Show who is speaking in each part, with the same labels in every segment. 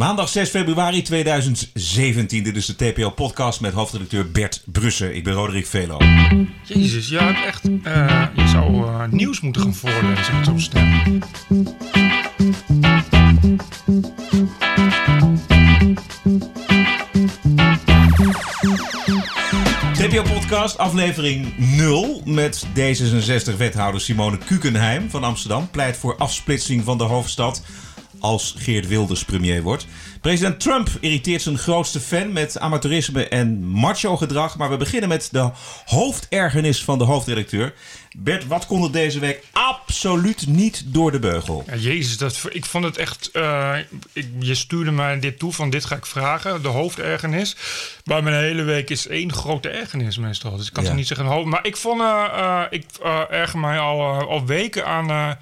Speaker 1: Maandag 6 februari 2017. Dit is de TPO-podcast met hoofdredacteur Bert Brussen. Ik ben Roderick Velo.
Speaker 2: Jezus, je hebt echt... eh, je zou eh, nieuws moeten gaan voorlezen met zo'n stem.
Speaker 1: TPO-podcast, aflevering 0. Met D66-wethouder Simone Kukenheim van Amsterdam. Pleit voor afsplitsing van de hoofdstad als Geert Wilders premier wordt. President Trump irriteert zijn grootste fan met amateurisme en macho-gedrag. Maar we beginnen met de hoofdergernis van de hoofdredacteur. Bert, wat kon er deze week absoluut niet door de beugel?
Speaker 2: Ja, jezus, dat, ik vond het echt... eh, ik, je stuurde mij dit toe van dit ga ik vragen. De hoofdergernis. Maar mijn hele week is één grote ergernis meestal. Dus ik kan
Speaker 1: Ja.
Speaker 2: het niet zeggen. Maar ik vond... eh, ik erger mij al, al weken aan...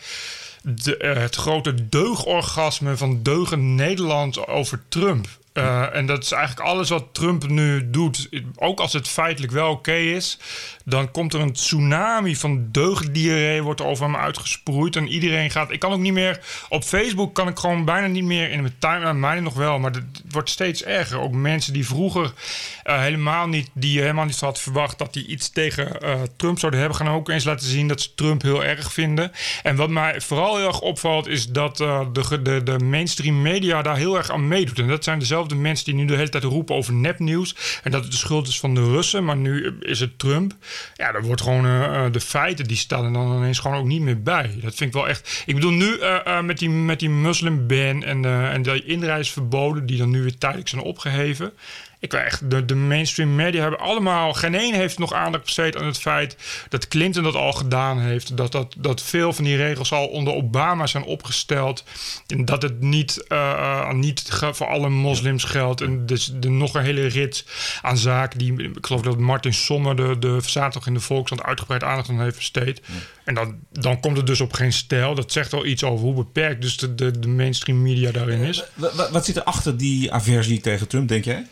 Speaker 2: de, eh, het grote deugorgasme van deugend Nederland over Trump. Eh, en dat is eigenlijk alles wat Trump nu doet. Ook als het feitelijk wel oké is, dan komt er een tsunami van deugddiarree wordt er over hem uitgesproeid. En iedereen gaat. Ik kan ook niet meer. Op Facebook kan ik gewoon bijna niet meer in mijn timeline. Mij nog wel, maar het wordt steeds erger. Ook mensen die vroeger eh, helemaal niet. die helemaal niet had verwacht dat die iets tegen eh, Trump zouden hebben. gaan ook eens laten zien dat ze Trump heel erg vinden. En wat mij vooral heel erg opvalt, is dat eh, de, de, de mainstream media daar heel erg aan meedoet. En dat zijn dezelfde mensen die nu de hele tijd roepen over nepnieuws. En dat het de schuld is van de Russen, maar nu is het Trump. Ja, dan wordt gewoon eh, eh, de feiten die staan er dan ineens gewoon ook niet meer bij. Dat vind ik wel echt. Ik bedoel, nu eh, met die, met die en, en de inreisverboden die dan nu weer tijdelijk zijn opgeheven. Ik weet echt, de, de mainstream media hebben allemaal. Geen één heeft nog aandacht besteed aan het feit dat Clinton dat al gedaan heeft. Dat, dat, dat veel van die regels al onder Obama zijn opgesteld. En dat het niet, eh, eh, niet voor alle moslims geldt. En dus de, nog een hele rit aan zaken. Die, ik geloof dat Martin Sommer, de, de zaterdag in de Volkskrant, uitgebreid aandacht aan heeft besteed. En dan, dan komt het dus op geen stijl. Dat zegt wel iets over hoe beperkt dus de, de, de mainstream media daarin is.
Speaker 1: Wa- wa- Wat zit er achter die aversie tegen Trump, denk jij?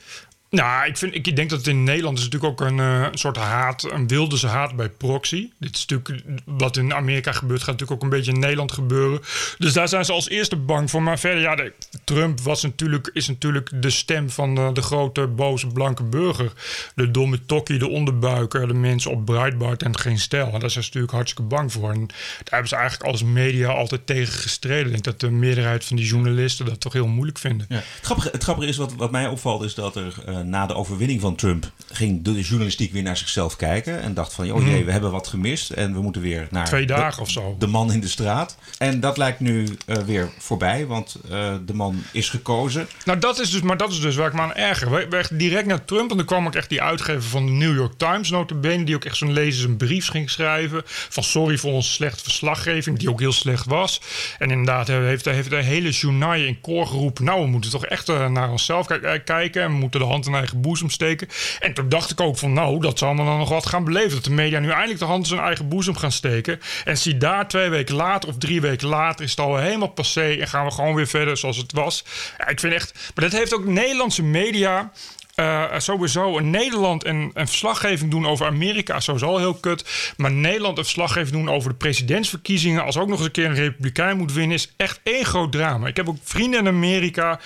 Speaker 2: Nou, ik, vind, ik denk dat het in Nederland is natuurlijk ook een eh, soort haat, een wilde haat bij proxy. Dit is natuurlijk wat in Amerika gebeurt, gaat natuurlijk ook een beetje in Nederland gebeuren. Dus daar zijn ze als eerste bang voor. Maar verder, ja, Trump was natuurlijk, is natuurlijk de stem van de grote boze blanke burger. De domme tokkie, de onderbuiker, de mensen op Breitbart en geen stijl. En daar zijn ze natuurlijk hartstikke bang voor. En daar hebben ze eigenlijk als media altijd tegen gestreden. Ik denk dat de meerderheid van die journalisten dat toch heel moeilijk vinden.
Speaker 1: Het, grappige, het grappige is, wat, wat mij opvalt, is dat er eh, na de overwinning van Trump ging de journalistiek weer naar zichzelf kijken. En dacht van, oh jee, we hebben wat gemist. En we moeten weer naar
Speaker 2: Twee
Speaker 1: de-
Speaker 2: dagen of zo.
Speaker 1: de man in de straat. En dat lijkt nu eh, weer voorbij, want eh, de man is gekozen.
Speaker 2: Nou, dat is dus, maar dat is dus waar ik me aan erger. We, we echt direct naar Trump, en dan kwam ook echt die uitgever van de New York Times, notabene, die ook echt zo'n lezers een brief ging schrijven van sorry voor onze slechte verslaggeving, die ook heel slecht was. En inderdaad eh, heeft, heeft de hele journaal in koor geroepen, nou, we moeten toch echt eh, naar onszelf ki- eh, kijken en we moeten de hand in eigen boezem steken. En toen dacht ik ook van, nou, dat zal me dan nog wat gaan beleven, dat de media nu eindelijk de hand in zijn eigen boezem gaan steken. En zie daar twee weken later of drie weken later is het al helemaal passé en gaan we gewoon weer verder zoals het was. Ik vind echt, maar dat heeft ook Nederlandse media. eh, sowieso in Nederland en een verslaggeving doen over Amerika sowieso heel kut. Maar Nederland een verslaggeving doen over de presidentsverkiezingen... als ook nog eens een keer een republikein moet winnen... is echt één groot drama. Ik heb ook vrienden in Amerika...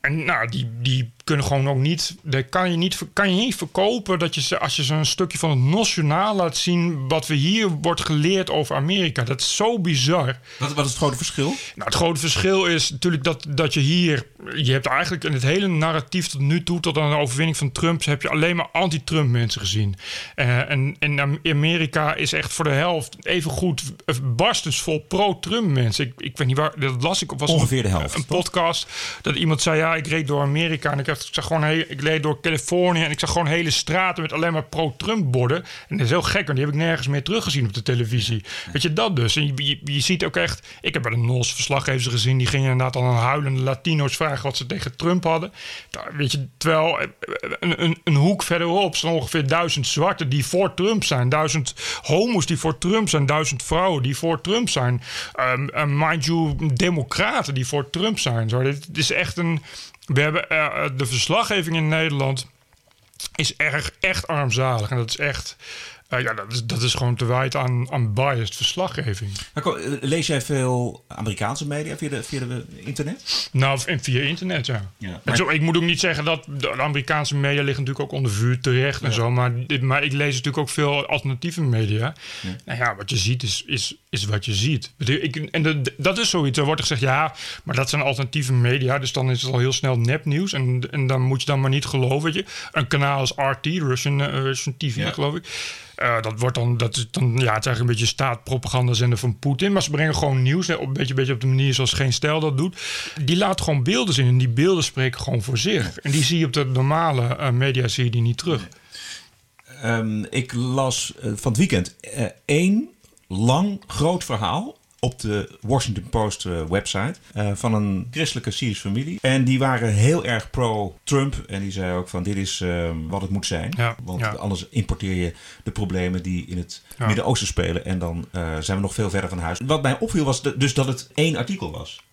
Speaker 2: En nou, die, die kunnen gewoon ook niet. Dat kan je niet, kan je niet verkopen dat je ze, als je ze een stukje van het nationaal laat zien. wat we hier wordt geleerd over Amerika. Dat is zo bizar.
Speaker 1: Wat, wat is het grote verschil?
Speaker 2: Nou, het grote verschil is natuurlijk dat, dat je hier. Je hebt eigenlijk in het hele narratief tot nu toe, tot aan de overwinning van Trump, heb je alleen maar anti-Trump mensen gezien. Eh, en in Am- Amerika is echt voor de helft even goed barstens vol pro-Trump mensen. Ik, ik weet niet waar, dat las ik op was
Speaker 1: Ongeveer de
Speaker 2: een-
Speaker 1: helft,
Speaker 2: Een
Speaker 1: toch?
Speaker 2: podcast dat iemand zei: Ja, ik reed door Amerika en ik, ik zag gewoon heel, ik reed door Californië en ik zag gewoon hele straten met alleen maar pro-Trump borden. En dat is heel gek, want die heb ik nergens meer teruggezien op de televisie. Weet je dat dus? En je, je, ziet ook echt. Ik heb bij de NOS verslaggevers gezien, die gingen inderdaad aan huilende Latino's vragen wat ze tegen Trump hadden. Daar, weet je, terwijl eh, een, een, een hoek verderop staan ongeveer duizend zwarten die voor Trump zijn, duizend homo's die voor Trump zijn, duizend vrouwen die voor Trump zijn. Ehm, en mind you, democraten die voor Trump zijn. Zo, dit is echt een. We hebben eh, de verslaggeving in Nederland is erg, echt armzalig. En dat is echt. Uh, ja, dat is, dat is gewoon te wijd aan, aan biased verslaggeving.
Speaker 1: Lees jij veel Amerikaanse media via de, via de internet?
Speaker 2: Nou, via internet, ja. ja maar... zo, ik moet ook niet zeggen dat de Amerikaanse media liggen natuurlijk ook onder vuur terecht en zo. Maar, maar ik lees natuurlijk ook veel alternatieve media. Ja. Nou ja, wat je ziet is, is, is wat je ziet. Ik, en de, dat is zoiets. Er wordt gezegd, ja, maar dat zijn alternatieve media. Dus dan is het al heel snel nepnieuws. En, en dan moet je dan maar niet geloven. Weet je. Een kanaal als RT, Russian, uh, Russian TV, geloof ik uh, dat wordt dan, dat is dan, ja, het is eigenlijk een beetje staatpropagandazender van Poetin. Maar ze brengen gewoon nieuws, op, een beetje, beetje op de manier zoals Geen Stijl dat doet. Die laat gewoon beelden zien en die beelden spreken gewoon voor zich. En die zie je op de normale uh, media zie je die niet terug.
Speaker 1: Um, ik las uh, van het weekend één lang groot verhaal op de Washington Post uh, website uh, van een christelijke Syrische familie. En die waren heel erg pro-Trump. En die zei ook van dit is uh, wat het moet zijn. Ja, Want ja. anders importeer je de problemen die in het ja. Midden-Oosten spelen. En dan uh, zijn we nog veel verder van huis. Wat mij opviel was dus dat het één artikel was.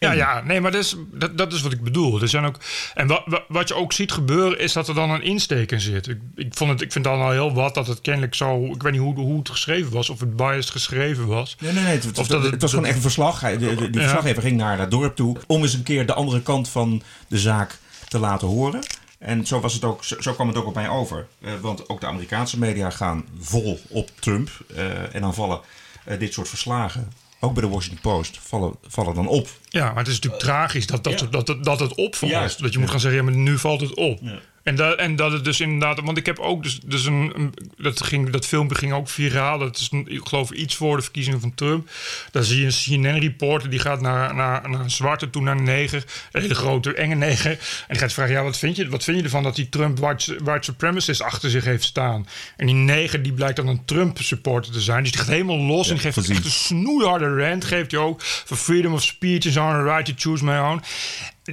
Speaker 2: Ja, ja, nee, maar dat is, dat, dat is wat ik bedoel. Er zijn ook, en wat, wat je ook ziet gebeuren, is dat er dan een insteek in zit. Ik, ik, vond het, ik vind dan al heel wat dat het kennelijk zo. Ik weet niet hoe, hoe het geschreven was, of het biased geschreven was.
Speaker 1: Nee, nee, nee. Het, of dat het, het was gewoon echt een verslag. De, de, die verslaggever ging naar dat dorp toe om eens een keer de andere kant van de zaak te laten horen. En zo, was het ook, zo, kwam het ook op mij over. Uh, want ook de Amerikaanse media gaan vol op Trump. Uh, en dan vallen uh, dit soort verslagen ook bij de Washington Post, vallen, vallen dan op.
Speaker 2: Ja, maar het is natuurlijk tragisch dat, dat, dat, dat, dat, het opvalt. Dat je moet gaan zeggen, ja, maar nu valt het op. En, dat, en dat het dus inderdaad, want ik heb ook dus, dus een, dat, ging, dat filmpje ging ook viraal. Dat is, ik geloof, iets voor de verkiezingen van Trump. Daar zie je een CNN-reporter die gaat naar, naar, naar een zwarte, toen naar een neger, een hele grote, enge neger. En die gaat vragen: ja, wat vind je, wat vind je ervan dat die Trump white, white supremacist achter zich heeft staan? En die neger die blijkt dan een Trump-supporter te zijn. Dus die gaat helemaal los en geeft echt een snoeiharde rant. Geeft hij ook voor freedom of speech is on a right to choose my own.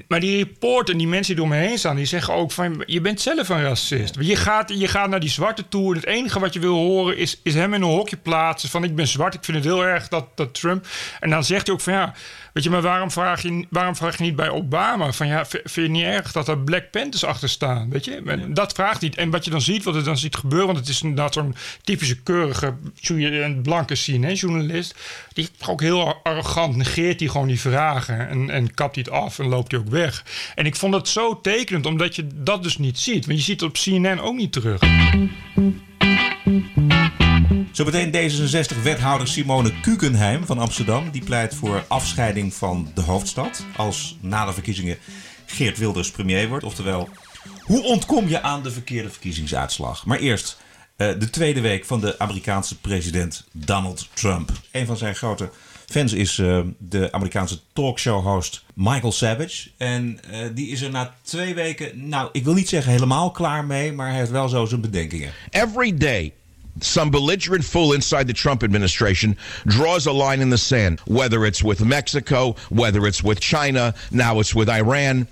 Speaker 2: Maar die reporter en die mensen die door me heen staan, die zeggen ook van je bent zelf een racist. Je gaat, je gaat naar die zwarte toe en het enige wat je wil horen is, is hem in een hokje plaatsen van ik ben zwart, ik vind het heel erg dat, dat Trump. En dan zegt hij ook van ja, Weet je, maar waarom vraag je, waarom vraag je niet bij Obama van ja, vind je niet erg dat er Black Panthers achter staan? Weet je, dat vraagt niet. En wat je dan ziet, wat er dan ziet gebeuren, want het is inderdaad zo'n typische keurige blanke CNN-journalist, die ook heel arrogant negeert die gewoon die vragen en, en kapt die het af en loopt hij ook weg. En ik vond het zo tekenend, omdat je dat dus niet ziet. Want je ziet het op CNN ook niet terug.
Speaker 1: Zo meteen D66-wethouder Simone Kukenheim van Amsterdam. Die pleit voor afscheiding van de hoofdstad. Als na de verkiezingen Geert Wilders premier wordt. Oftewel, hoe ontkom je aan de verkeerde verkiezingsuitslag? Maar eerst uh, de tweede week van de Amerikaanse president Donald Trump. Een van zijn grote fans is uh, de Amerikaanse talkshow-host Michael Savage. En uh, die is er na twee weken, nou, ik wil niet zeggen helemaal klaar mee, maar hij heeft wel zo zijn bedenkingen.
Speaker 3: Every day some belligerent fool inside the Trump administration draws a line in the sand, whether it's with Mexico, whether it's with China, now it's with Iran.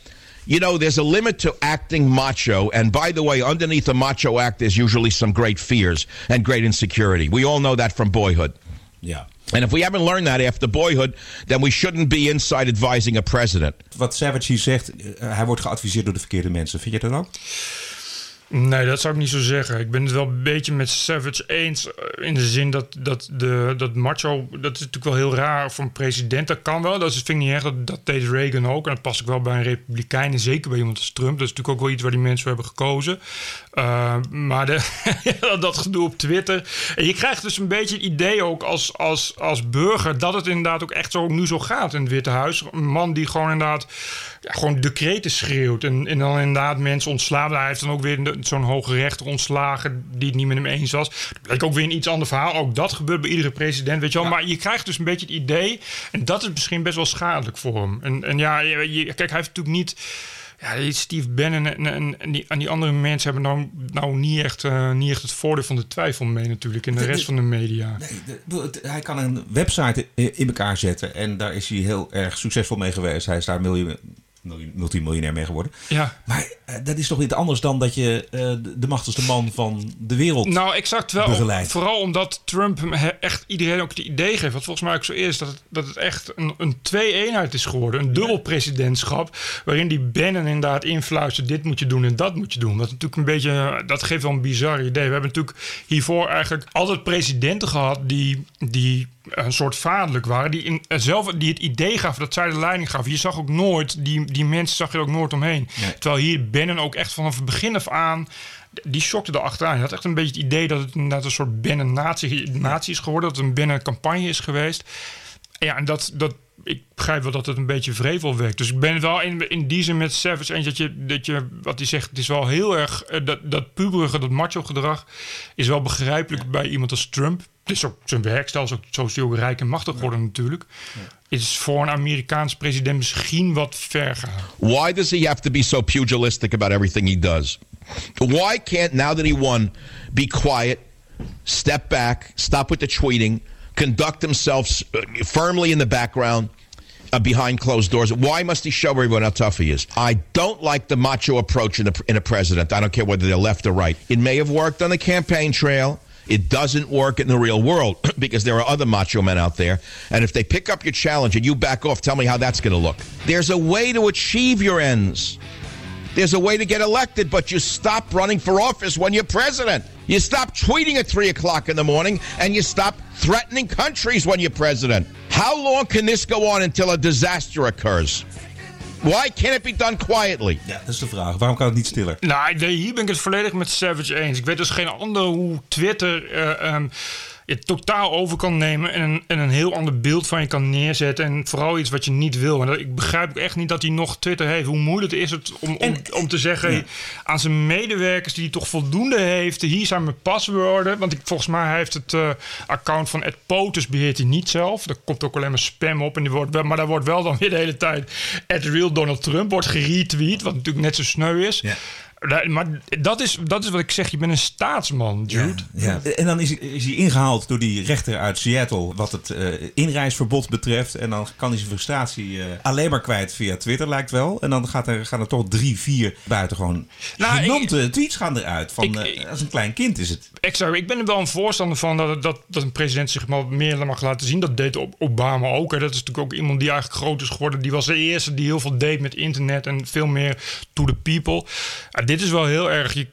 Speaker 3: You know, there's a limit to acting macho. And by the way, underneath a macho act, there's usually some great fears and great insecurity. We all know that from boyhood.
Speaker 1: Yeah.
Speaker 3: And if we haven't learned that after boyhood, then we shouldn't be inside advising a president.
Speaker 1: Wat Savage hier zegt, eh, hij wordt geadviseerd door de verkeerde mensen. Vind je dat ook?
Speaker 2: Nee, dat zou ik niet zo zeggen. Ik ben het wel een beetje met Savage eens. Eh, in de zin dat, dat, de, dat macho. Dat is natuurlijk wel heel raar voor een president. Dat kan wel. Dat is, vind ik niet echt. Dat, dat deed Reagan ook. En dat past ook wel bij een republikein. En zeker bij iemand als Trump. Dat is natuurlijk ook wel iets waar die mensen hebben gekozen. Uh, maar de, dat gedoe op Twitter. En je krijgt dus een beetje het idee ook als, als, als burger. dat het inderdaad ook echt zo nu zo gaat in het Witte Huis. Een man die gewoon inderdaad. Ja, gewoon decreten schreeuwt. En, en dan inderdaad mensen ontslaan. Hij heeft dan ook weer zo'n hoge rechter ontslagen die het niet met hem eens was. Dat bleek ook weer een iets ander verhaal. Ook dat gebeurt bij iedere president, weet je wel. Maar je krijgt dus een beetje het idee, en dat is misschien best wel schadelijk voor hem. En, en ja, je, kijk, hij heeft natuurlijk niet... Ja, Steve Bannon en, en, en, die, en die andere mensen hebben nou, nou niet, echt, uh, niet echt het voordeel van de twijfel mee natuurlijk in de, rest van de media.
Speaker 1: Nee, hij kan een website in elkaar zetten en daar is hij heel erg succesvol mee geweest. Hij is daar miljoen, multimiljonair mee geworden.
Speaker 2: Ja.
Speaker 1: Maar dat is toch niet anders dan dat je uh, de machtigste man van de wereld
Speaker 2: Nou, exact wel. Vooral omdat Trump echt iedereen ook het idee geeft, wat volgens mij ook zo is, dat het, dat het echt een, een twee-eenheid is geworden. Een dubbel presidentschap, waarin die Bannon inderdaad influistert, dit moet je doen en dat moet je doen. Dat, natuurlijk een beetje, dat geeft wel een bizar idee. We hebben natuurlijk hiervoor eigenlijk altijd presidenten gehad die, die een soort vaderlijk waren. Die, in, zelf, die het idee gaf dat zij de leiding gaf. Je zag ook nooit, die, die mensen zag je ook nooit omheen. Terwijl hier Bannon ook echt vanaf het begin af aan die shockte er achteraan. Je had echt een beetje het idee dat het inderdaad een soort binnen-natie is geworden. Dat het een binnen-campagne is geweest. Ja, en dat, dat, ik begrijp wel dat het een beetje vrevel werkt. Dus ik ben het wel in, in die zin met Savage eens dat je, dat je, wat hij zegt, het is wel heel erg, eh, dat, dat puberige, dat macho gedrag is wel begrijpelijk bij iemand als Trump. Het is ook zijn werkstijl, is ook rijk en machtig geworden natuurlijk. Is voor een Amerikaans president misschien wat ver gaan.
Speaker 3: Why does he have to be so pugilistic about everything he does? Why can't, now that he won, be quiet, step back, stop with the tweeting, conduct himself uh, firmly in the background, uh, behind closed doors. Why must he show everyone how tough he is? I don't like the macho approach in a, in a president. I don't care whether they're left or right. It may have worked on the campaign trail. It doesn't work in the real world because there are other macho men out there. And if they pick up your challenge and you back off, tell me how that's going to look. There's a way to achieve your ends. There's a way to get elected, but you stop running for office when you're president. You stop tweeting at 3 o'clock in the morning, and you stop threatening countries when you're president. How long can this go on until a disaster occurs? Why can't it be done quietly?
Speaker 1: Ja, dat is de vraag. Waarom kan het niet stiller?
Speaker 2: Nou, hier ben ik het volledig met Savage eens. Ik weet dus geen ander hoe Twitter... Uh, um, je totaal over kan nemen en een, en een heel ander beeld van je kan neerzetten. En vooral iets wat je niet wil. En ik begrijp ook echt niet dat hij nog Twitter heeft. Hoe moeilijk is het om, om, om te zeggen aan zijn medewerkers die hij toch voldoende heeft. Hier zijn mijn paswoorden. Want ik, volgens mij heeft het uh, account van Ed POTUS beheert hij niet zelf. Er komt ook alleen maar spam op. En die wordt, maar daar wordt wel dan weer de hele tijd Ed Real Donald Trump wordt geretweet. Wat natuurlijk net zo sneu is. Ja. Maar dat is, dat is wat ik zeg. Je bent een staatsman, Jude.
Speaker 1: Ja, En dan is, is hij ingehaald door die rechter uit Seattle. Wat het uh, inreisverbod betreft. En dan kan hij zijn frustratie uh, alleen maar kwijt via Twitter, lijkt wel. En dan gaat er, gaan er toch drie, vier buitengewoon nou, tweets gaan eruit. Van, ik, als een klein kind is het.
Speaker 2: Exact. Ik ben er wel een voorstander van dat, dat, dat een president zich maar meer mag laten zien. Dat deed Obama ook. Hè. Dat is natuurlijk ook iemand die eigenlijk groot is geworden. Die was de eerste die heel veel deed met internet en veel meer to the people. Dit is wel heel erg. Je,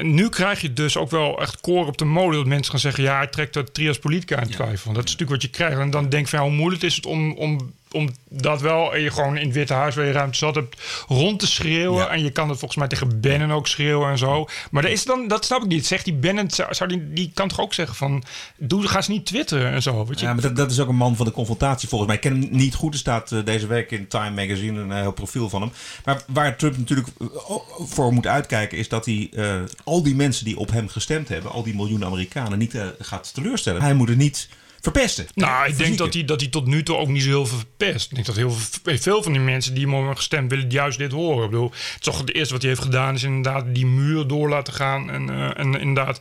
Speaker 2: nu krijg je dus ook wel echt koor op de molen. Dat mensen gaan zeggen: ja, hij trekt dat trias politica in twijfel. Dat is natuurlijk wat je krijgt. En dan denk je van hoe moeilijk is het om, om om dat wel je gewoon in het Witte Huis waar je ruimte zat hebt rond te schreeuwen. En je kan het volgens mij tegen Bannon ook schreeuwen en zo. Maar dat, is dan, dat snap ik niet. Zegt die Bannon, zou die, die kan toch ook zeggen van, doe, ga eens niet twitteren en zo. Weet je?
Speaker 1: Ja, maar dat, dat is ook een man van de confrontatie volgens mij. Ik ken hem niet goed. Er staat uh, deze week in Time Magazine een heel profiel van hem. Maar waar Trump natuurlijk uh, voor moet uitkijken is dat hij uh, al die mensen die op hem gestemd hebben, al die miljoenen Amerikanen, niet gaat teleurstellen. Hij moet er niet verpesten.
Speaker 2: Nou, ik denk dat hij, dat hij tot nu toe ook niet zo heel veel verpest. Ik denk dat heel veel, van die mensen die hem hebben gestemd willen juist dit horen. Ik bedoel, het toch het eerste wat hij heeft gedaan is inderdaad die muur door laten gaan. En, uh, en inderdaad,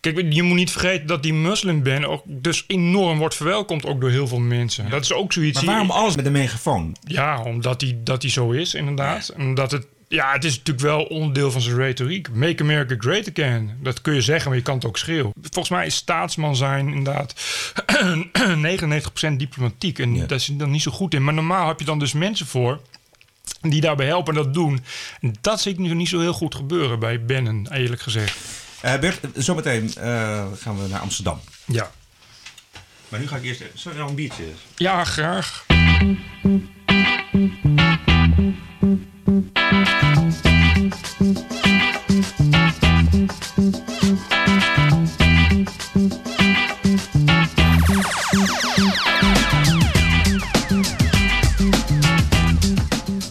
Speaker 2: kijk, je moet niet vergeten dat die moslimban ook dus enorm wordt verwelkomd ook door heel veel mensen. Dat is ook zoiets.
Speaker 1: Maar waarom alles met een megafoon?
Speaker 2: Ja, omdat hij, dat hij zo is inderdaad. En dat het ja, het is natuurlijk wel onderdeel van zijn retoriek. Make America Great Again. Dat kun je zeggen, maar je kan het ook schreeuwen. Volgens mij is staatsman zijn inderdaad 99% diplomatiek. En ja. daar is dan niet zo goed in. Maar normaal heb je dan dus mensen voor die daarbij helpen en dat doen. En dat zie ik nu niet zo heel goed gebeuren bij Bennen, eerlijk gezegd.
Speaker 1: Uh, Bert, zometeen uh, gaan we naar Amsterdam.
Speaker 2: Ja.
Speaker 1: Maar nu ga ik eerst... Nog een biertje?
Speaker 2: Ja, graag.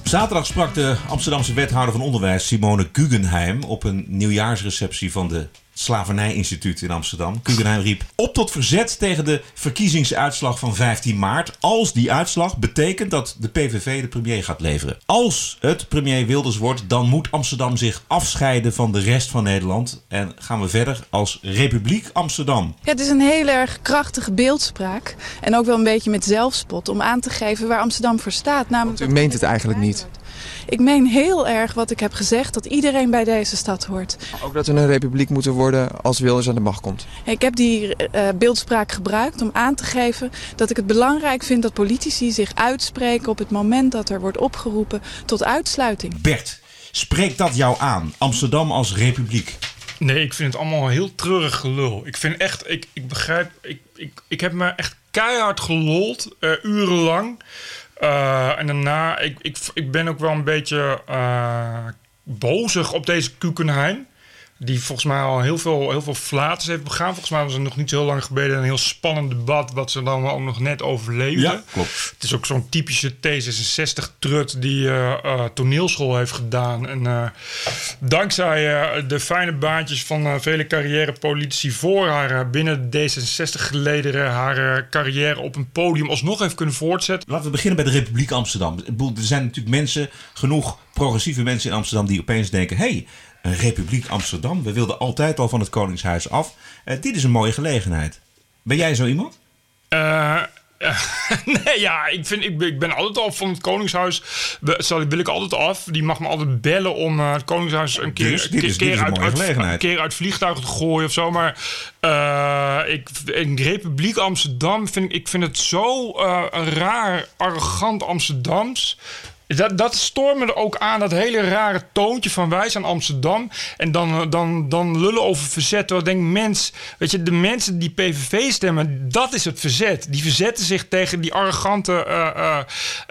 Speaker 1: Sa Zaterdag sprak de Amsterdamse wethouder van onderwijs Simone Guggenheim op een nieuwjaarsreceptie van de Slavernijinstituut in Amsterdam. Guggenheim riep op tot verzet tegen de verkiezingsuitslag van 15 maart. Als die uitslag betekent dat de PVV de premier gaat leveren. Als het premier Wilders wordt, dan moet Amsterdam zich afscheiden van de rest van Nederland. En gaan we verder als Republiek Amsterdam.
Speaker 4: Ja, het is een heel erg krachtige beeldspraak. En ook wel een beetje met zelfspot om aan te geven waar Amsterdam voor staat.
Speaker 5: Namelijk u meent het eigenlijk niet.
Speaker 4: Ik meen heel erg wat ik heb gezegd, dat iedereen bij deze stad hoort.
Speaker 5: Ook dat we een republiek moeten worden als Wilders aan de macht komt.
Speaker 4: Ik heb die uh, beeldspraak gebruikt om aan te geven dat ik het belangrijk vind dat politici zich uitspreken op het moment dat er wordt opgeroepen tot uitsluiting.
Speaker 1: Bert, spreekt dat jou aan? Amsterdam als republiek?
Speaker 2: Nee, ik vind het allemaal heel treurig gelul. Ik vind echt, ik, ik begrijp, ik, ik, ik heb me echt keihard gelold, uh, urenlang. Uh, en daarna, ik, ik, ik ben ook wel een beetje uh, bozig op deze Kukenheim. Die volgens mij al heel veel, heel veel flaters heeft begaan. Volgens mij was er nog niet heel lang geleden een heel spannend debat. wat ze dan wel nog net overleefde.
Speaker 1: Ja, klopt.
Speaker 2: Het is ook zo'n typische T66-trut die uh, uh, toneelschool heeft gedaan. En uh, dankzij de fijne baantjes van vele carrièrepolitici voor haar binnen de D66-gelederen. haar carrière op een podium alsnog heeft kunnen voortzetten.
Speaker 1: Laten we beginnen bij de Republiek Amsterdam. Er zijn natuurlijk mensen, genoeg progressieve mensen in Amsterdam. die opeens denken: hé. Hey, een republiek Amsterdam. We wilden altijd al van het Koningshuis af. Uh, dit is een mooie gelegenheid. Ben jij zo iemand?
Speaker 2: Uh, nee, ja, ik, vind, ik, ben, ik ben altijd al van het Koningshuis. Wil ik altijd af. Die mag me altijd bellen om uh, het Koningshuis een keer,
Speaker 1: dus, dit is,
Speaker 2: keer,
Speaker 1: dit is
Speaker 2: uit,
Speaker 1: uit,
Speaker 2: een keer uit vliegtuigen te gooien of zo. Maar ik, in Republiek Amsterdam vind ik, ik vind het zo uh, raar, arrogant Amsterdams. Dat, dat er ook aan, dat hele rare toontje van wij zijn Amsterdam. En dan, dan, dan lullen over verzet. Terwijl ik denk, mens, weet je, de mensen die PVV stemmen, dat is het verzet. Die verzetten zich tegen die arrogante uh, uh,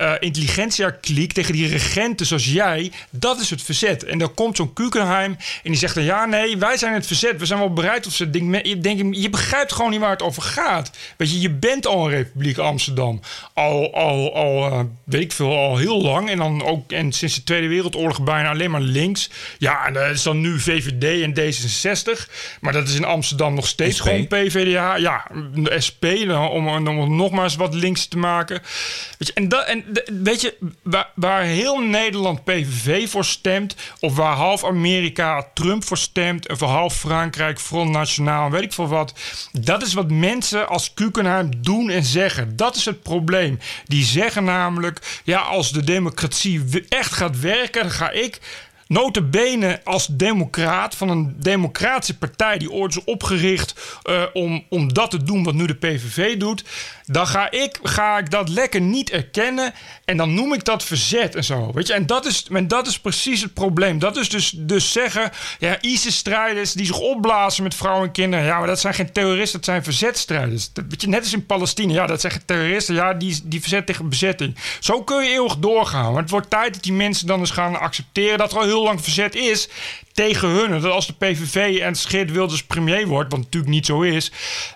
Speaker 2: uh, intelligentia-kliek, tegen die regenten zoals jij. Dat is het verzet. En dan komt zo'n Kukenheim en die zegt dan, ja, nee, wij zijn het verzet. We zijn wel bereid of ze denk, je, denk, je begrijpt gewoon niet waar het over gaat. Weet je, je bent al een Republiek Amsterdam. Al, al, al weet ik veel, al heel lang. En dan ook en sinds de Tweede Wereldoorlog bijna alleen maar links. Ja, en dat is dan nu VVD en D66. Maar dat is in Amsterdam nog steeds
Speaker 1: SP.
Speaker 2: gewoon PVDA. Ja, de SP, om, om, om nog maar eens wat links te maken. Weet je, en, dat, en weet je, waar, waar heel Nederland PVV voor stemt... of waar half Amerika Trump voor stemt... of half Frankrijk Front Nationaal, weet ik veel wat... dat is wat mensen als Kukenheim doen en zeggen. Dat is het probleem. Die zeggen namelijk, ja, als de democratie echt gaat werken, ga ik notabene als democraat van een democratische partij die ooit is opgericht uh, om, om dat te doen wat nu de PVV doet, dan ga ik, ga ik dat lekker niet erkennen en dan noem ik dat verzet en zo. Weet je? En dat is, en dat is precies het probleem. Dat is dus, dus zeggen, ja, ISIS-strijders die zich opblazen met vrouwen en kinderen, ja, maar dat zijn geen terroristen, dat zijn verzetstrijders. Weet je, net als in Palestina, ja, dat zijn geen terroristen, ja, die, die verzet tegen bezetting. Zo kun je eeuwig doorgaan. Het wordt tijd dat die mensen dan eens gaan accepteren dat er al heel lang verzet is tegen hun. Dat als de PVV en Geert Wilders premier wordt, wat natuurlijk niet zo is,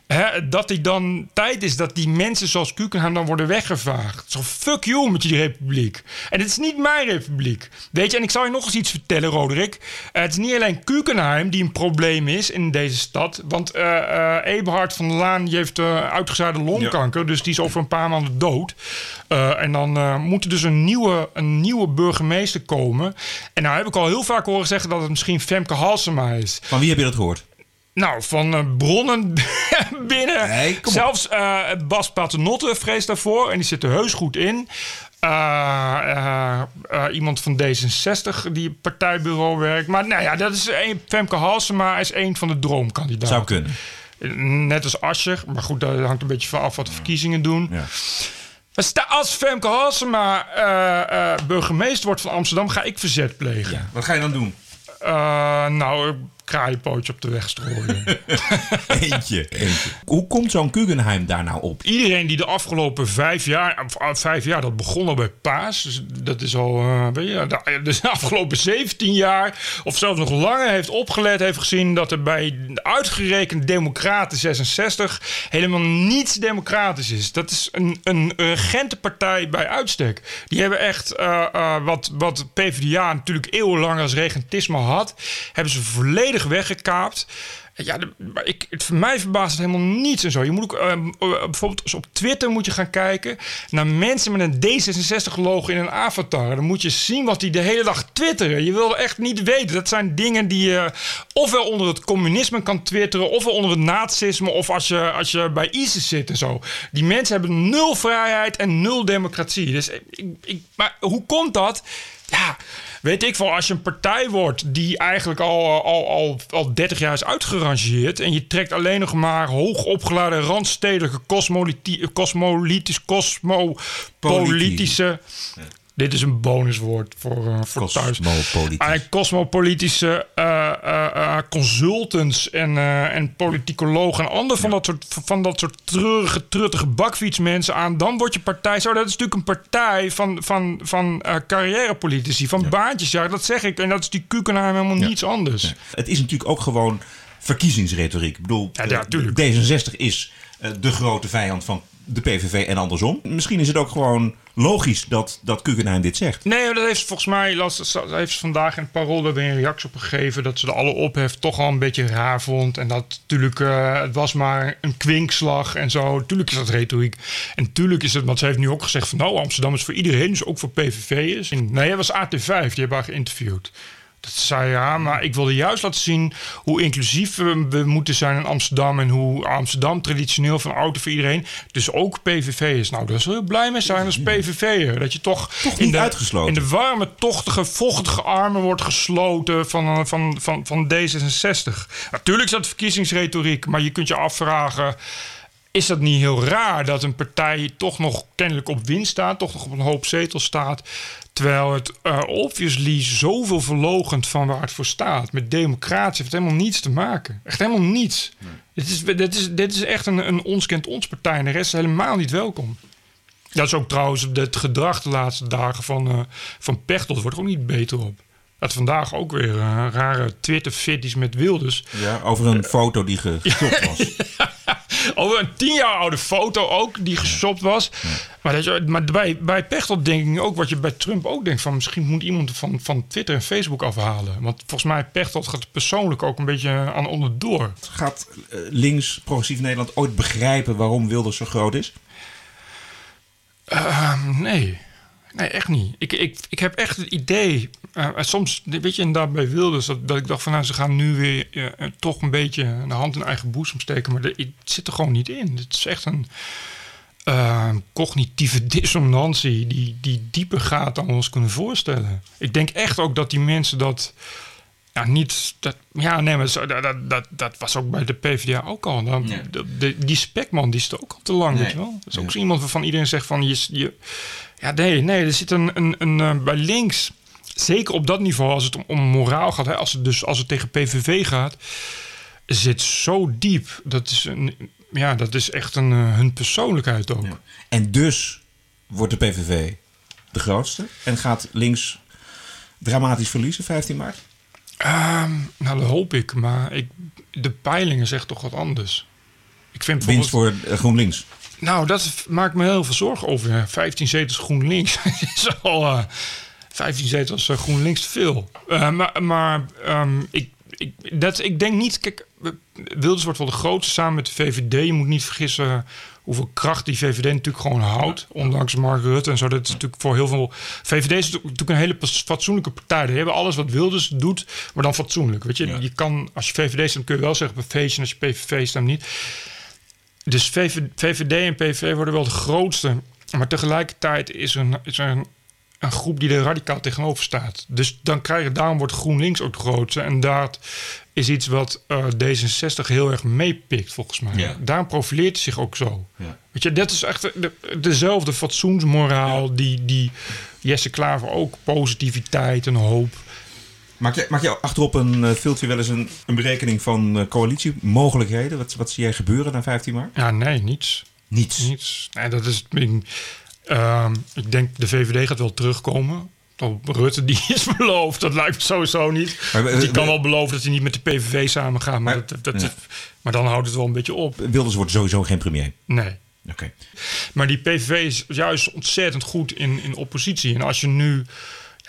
Speaker 2: hè, dat die dan tijd is dat die mensen zoals Kukenheim dan worden weggevaagd. Zo fuck you met die republiek. En het is niet mijn republiek. Weet je, en ik zal je nog eens iets vertellen, Roderick. Uh, het is niet alleen Kukenheim die een probleem is in deze stad. Want uh, uh, Eberhard van der Laan die heeft uitgezaaide longkanker. Ja. Dus die is over een paar maanden dood. en dan moet er dus een nieuwe, een nieuwe burgemeester komen. En nou heb ik al heel vaak horen zeggen dat het misschien Femke Halsema is.
Speaker 1: Van wie heb je dat gehoord?
Speaker 2: Nou, van uh, bronnen binnen.
Speaker 1: Nee,
Speaker 2: Zelfs uh, Bas Paternotte vreest daarvoor. En die zit er heus goed in. Uh, iemand van D66 die partijbureau werkt. Maar nou ja, dat is een, Femke Halsema is een van de droomkandidaten.
Speaker 1: Zou kunnen.
Speaker 2: Net als Ascher. Maar goed, dat hangt een beetje van af wat de verkiezingen doen.
Speaker 1: Ja.
Speaker 2: Als Femke Halsema burgemeester wordt van Amsterdam... ga ik verzet plegen.
Speaker 1: Ja. Wat ga je dan doen?
Speaker 2: Uh, nou, kraaienpootje op de weg strooien.
Speaker 1: eentje, eentje. Hoe komt zo'n Guggenheim daar nou op?
Speaker 2: Iedereen die de afgelopen vijf jaar, vijf jaar, dat begon al bij Paas. Dus dat is al, uh, weet je, dus de afgelopen 17 jaar, of zelfs nog langer, heeft opgelet, heeft gezien dat er bij uitgerekend Democraten 66 helemaal niets democratisch is. Dat is een, een regentenpartij bij uitstek. Die hebben echt uh, uh, wat, wat PvdA natuurlijk eeuwenlang als regentisme had, hebben ze volledig weggekaapt. Ja, de, ik, het, voor mij verbaast het helemaal niets en zo. Je moet ook, uh, bijvoorbeeld op Twitter moet je gaan kijken naar mensen met een D66-logo in een avatar. Dan moet je zien wat die de hele dag twitteren. Je wil echt niet weten. Dat zijn dingen die je ofwel onder het communisme kan twitteren, ofwel onder het nazisme, of als je, als je bij ISIS zit en zo. Die mensen hebben nul vrijheid en nul democratie. Dus ik, ik, maar hoe komt dat? ja, weet ik wel, als je een partij wordt die eigenlijk al, al, al, al 30 jaar is uitgerangeerd. en je trekt alleen nog maar hoogopgeladen, randstedelijke, cosmoliti- cosmolitis, cosmopolitische. Dit is een bonuswoord voor, eh, voor thuis. Ah, cosmopolitische eh, eh, consultants en, en politicologen en andere van, dat soort, van dat soort treurige, truttige bakfietsmensen aan. Dan wordt je partij zo. Dat is natuurlijk een partij van, van, van carrièrepolitici, van baantjes. Ja, dat zeg ik. En dat is die Kukenheim helemaal
Speaker 1: Ja.
Speaker 2: niets anders.
Speaker 1: Het is natuurlijk ook gewoon verkiezingsretoriek. Ik bedoel,
Speaker 2: Ja, ja,
Speaker 1: eh,
Speaker 2: tuurlijk.
Speaker 1: D66 is de grote vijand van de PVV en andersom. Misschien is het ook gewoon logisch dat, dat Kukenheim dit zegt.
Speaker 2: Nee, dat heeft volgens mij, las, dat heeft vandaag in het Parool daar weer een reactie op gegeven. Dat ze de alle ophef toch al een beetje raar vond. En dat natuurlijk, eh, het was maar een kwinkslag en zo. Tuurlijk is dat retoriek. En tuurlijk is het, want ze heeft nu ook gezegd van nou, Amsterdam is voor iedereen, dus ook voor PVV'ers. Nee, dat was AT5, die hebben haar geïnterviewd. Dat zei ja, maar ik wilde juist laten zien hoe inclusief we, we moeten zijn in Amsterdam. En hoe Amsterdam traditioneel van auto voor iedereen. Dus ook PVV is. Nou, daar zou je blij mee zijn als PVV'er. Dat je toch,
Speaker 1: Toch
Speaker 2: in, de,
Speaker 1: uitgesloten.
Speaker 2: in de warme, tochtige, vochtige armen wordt gesloten van, eh, van, van, van D66. Natuurlijk is dat verkiezingsretoriek, maar je kunt je afvragen. Is dat niet heel raar dat een partij toch nog kennelijk op winst staat, toch nog op een hoop zetels staat, terwijl het eh, obviously zoveel verlogend van waar het voor staat. Met democratie heeft helemaal niets te maken. Echt helemaal niets. Dit, is, dit, is, dit is echt een, een ons kent ons partij en de rest is helemaal niet welkom. Dat is ook trouwens het gedrag de laatste dagen van, eh van Pechtold wordt er ook niet beter op. Dat vandaag ook weer eh, rare Twitter-fitties met Wilders.
Speaker 1: Ja, over een foto die gestopt was.
Speaker 2: Over een tien jaar oude foto ook, die geshopt was. Maar, dat je, maar bij, bij Pechtold denk ik ook wat je bij Trump ook denkt... van misschien moet iemand van, van Twitter en Facebook afhalen. Want volgens mij Pechtold gaat er persoonlijk ook een beetje aan onderdoor.
Speaker 1: Gaat eh, links, progressief Nederland ooit begrijpen waarom Wilders zo groot is?
Speaker 2: Ehm, nee. Nee, echt niet. Ik, ik, ik heb echt het idee... eh, soms, weet je, en daarbij Wilders... Dat, dat ik dacht van, nou, ze gaan nu weer eh, eh, toch een beetje... de hand in eigen boezem steken. Maar de- het zit er gewoon niet in. Het is echt een eh, cognitieve dissonantie... Die, die dieper gaat dan we ons kunnen voorstellen. Ik denk echt ook dat die mensen dat... Ja, niet. Dat, ja, nee, maar zo- dat, dat, dat, was ook bij de PvdA ook al. Dan,
Speaker 1: Ja.
Speaker 2: de, de- die spekman die is er ook al te lang,
Speaker 1: Nee.
Speaker 2: weet je wel. Dat is ook zo iemand waarvan iedereen zegt van je, je ja, nee, nee, er zit een, een, een eh, bij links, zeker op dat niveau, als het om, om moraal gaat, hè, als het dus als het tegen PVV gaat, zit zo diep. Dat is een, ja, dat is echt een eh, hun persoonlijkheid ook.
Speaker 1: Ja. En dus wordt de PVV de grootste en gaat links dramatisch verliezen 15 maart?
Speaker 2: Ehm, nou, dat hoop ik, maar ik, de peilingen zeggen toch wat anders. Ik vind
Speaker 1: Winst voor eh, GroenLinks.
Speaker 2: Nou, dat maakt me heel veel zorgen over. 15 zetels GroenLinks is al eh 15 zetels eh, GroenLinks te veel. Eh, maar maar ehm, ik, ik, dat, ik denk niet... Kijk, Wilders wordt wel de grootste samen met de VVD. Je moet niet vergissen hoeveel kracht die VVD natuurlijk gewoon houdt. Ondanks Mark Rutte en zo. Dat is natuurlijk voor heel veel... VVD is natuurlijk een hele fatsoenlijke partij. Die hebben alles wat Wilders doet, maar dan fatsoenlijk. Weet je,
Speaker 1: Ja.
Speaker 2: je kan, als je VVD stemt, kun je wel zeggen een feestje. En als je PVV stemt, niet. Dus VV VVD en PVV worden wel de grootste. Maar tegelijkertijd is er, een, is er een, een groep die er radicaal tegenover staat. Dus dan krijg je, daarom wordt GroenLinks ook de grootste. En dat is iets wat eh, D66 heel erg meepikt, volgens mij.
Speaker 1: Ja.
Speaker 2: Daarom profileert hij zich ook zo.
Speaker 1: Ja.
Speaker 2: Weet je, dat is echt de, dezelfde fatsoensmoraal die, die Jesse Klaver ook. Positiviteit en hoop.
Speaker 1: Maak je, maak je achterop een uh, filmpje wel eens een, een berekening van uh, coalitiemogelijkheden? Wat, wat zie jij gebeuren na 15 maart?
Speaker 2: Ja, nee, niets.
Speaker 1: Niets.
Speaker 2: Niets. Nee, dat is. Ik, ehm, ik denk de VVD gaat wel terugkomen. Oh, Rutte die is beloofd, dat lijkt me sowieso niet.
Speaker 1: Maar,
Speaker 2: die kan wel beloven dat hij niet met de PVV samen gaat, maar,
Speaker 1: Maar-
Speaker 2: dat, dat,
Speaker 1: ja.
Speaker 2: maar dan houdt het wel een beetje op.
Speaker 1: Wilders wordt sowieso geen premier.
Speaker 2: Nee.
Speaker 1: Oké.
Speaker 2: Maar die PVV is juist ontzettend goed in, in oppositie. En als je nu,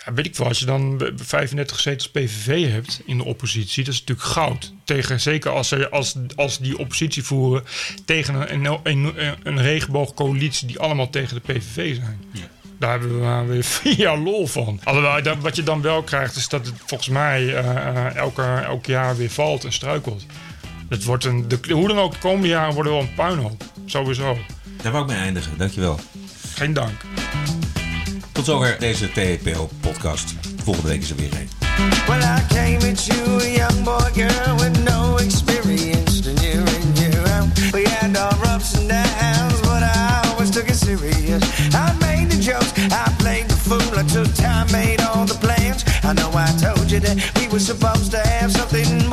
Speaker 2: ja, weet ik wel, als je dan 35 zetels PVV hebt in de oppositie, dat is natuurlijk goud. Tegen, zeker als, ze, als, als die oppositie voeren tegen een, een, een, regenboogcoalitie die allemaal tegen de PVV zijn. Daar hebben we maar weer vier jaar lol van. Alhoewel, wat je dan wel krijgt, is dat het volgens mij eh, eh, elke, elk jaar weer valt en struikelt. Het wordt een, de, hoe dan ook, de komende jaren worden wel een puinhoop. Sowieso.
Speaker 1: Daar wou ik mee eindigen. Dankjewel.
Speaker 2: Geen dank.
Speaker 1: Tot zover deze TPO-podcast. Volgende week is er weer een.
Speaker 6: Well, I came at you, a young boy, girl, with no experience to year in, year out. We had our ups and downs, but I always took it serious. I made the jokes, I played the fool, I took time, made all the plans. I know I told you that we were supposed to have something